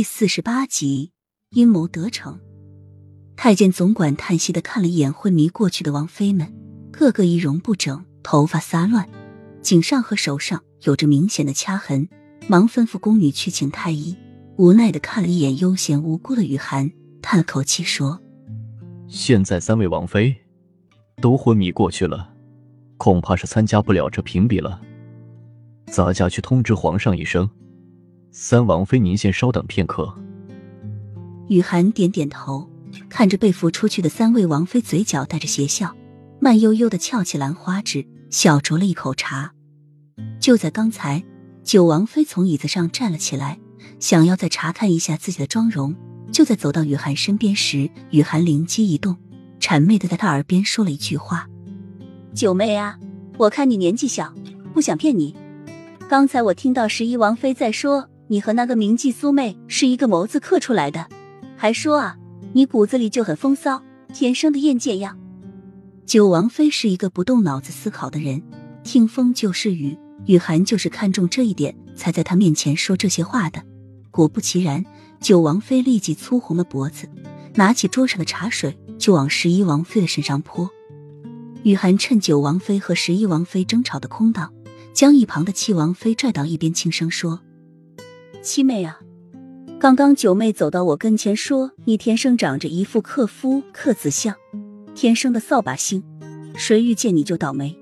第四十八集，阴谋得逞。太监总管叹息的看了一眼昏迷过去的王妃们，个个仪容不整，头发撒乱，颈上和手上有着明显的掐痕，忙吩咐宫女去请太医。无奈的看了一眼悠闲无辜的雨涵，叹了口气说：“现在三位王妃都昏迷过去了，恐怕是参加不了这评比了。咱家去通知皇上一声。”三王妃，您先稍等片刻。雨涵点点头，看着被扶出去的三位王妃，嘴角带着邪笑，慢悠悠的翘起兰花指，小酌了一口茶。就在刚才，九王妃从椅子上站了起来，想要再查看一下自己的妆容。就在走到雨涵身边时，雨涵灵机一动，谄媚的在她耳边说了一句话：“九妹啊，我看你年纪小，不想骗你。刚才我听到十一王妃在说。”你和那个名妓苏妹是一个眸子刻出来的，还说啊，你骨子里就很风骚，天生的艳贱样。九王妃是一个不动脑子思考的人，听风就是雨，雨涵就是看中这一点，才在她面前说这些话的。果不其然，九王妃立即粗红了脖子，拿起桌上的茶水就往十一王妃的身上泼。雨涵趁九王妃和十一王妃争吵的空档，将一旁的七王妃拽到一边，轻声说。七妹啊，刚刚九妹走到我跟前说，你天生长着一副克夫克子相，天生的扫把星，谁遇见你就倒霉。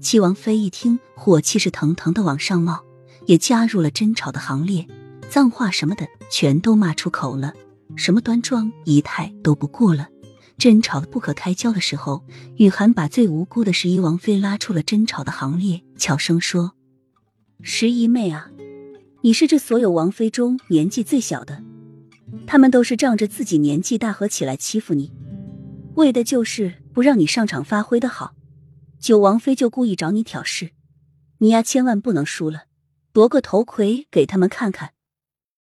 七王妃一听，火气是腾腾的往上冒，也加入了争吵的行列，脏话什么的全都骂出口了，什么端庄仪态都不顾了。争吵的不可开交的时候，雨涵把最无辜的十一王妃拉出了争吵的行列，悄声说：“十一妹啊。”你是这所有王妃中年纪最小的，他们都是仗着自己年纪大合起来欺负你，为的就是不让你上场发挥的好。九王妃就故意找你挑事，你呀千万不能输了，夺个头盔给他们看看，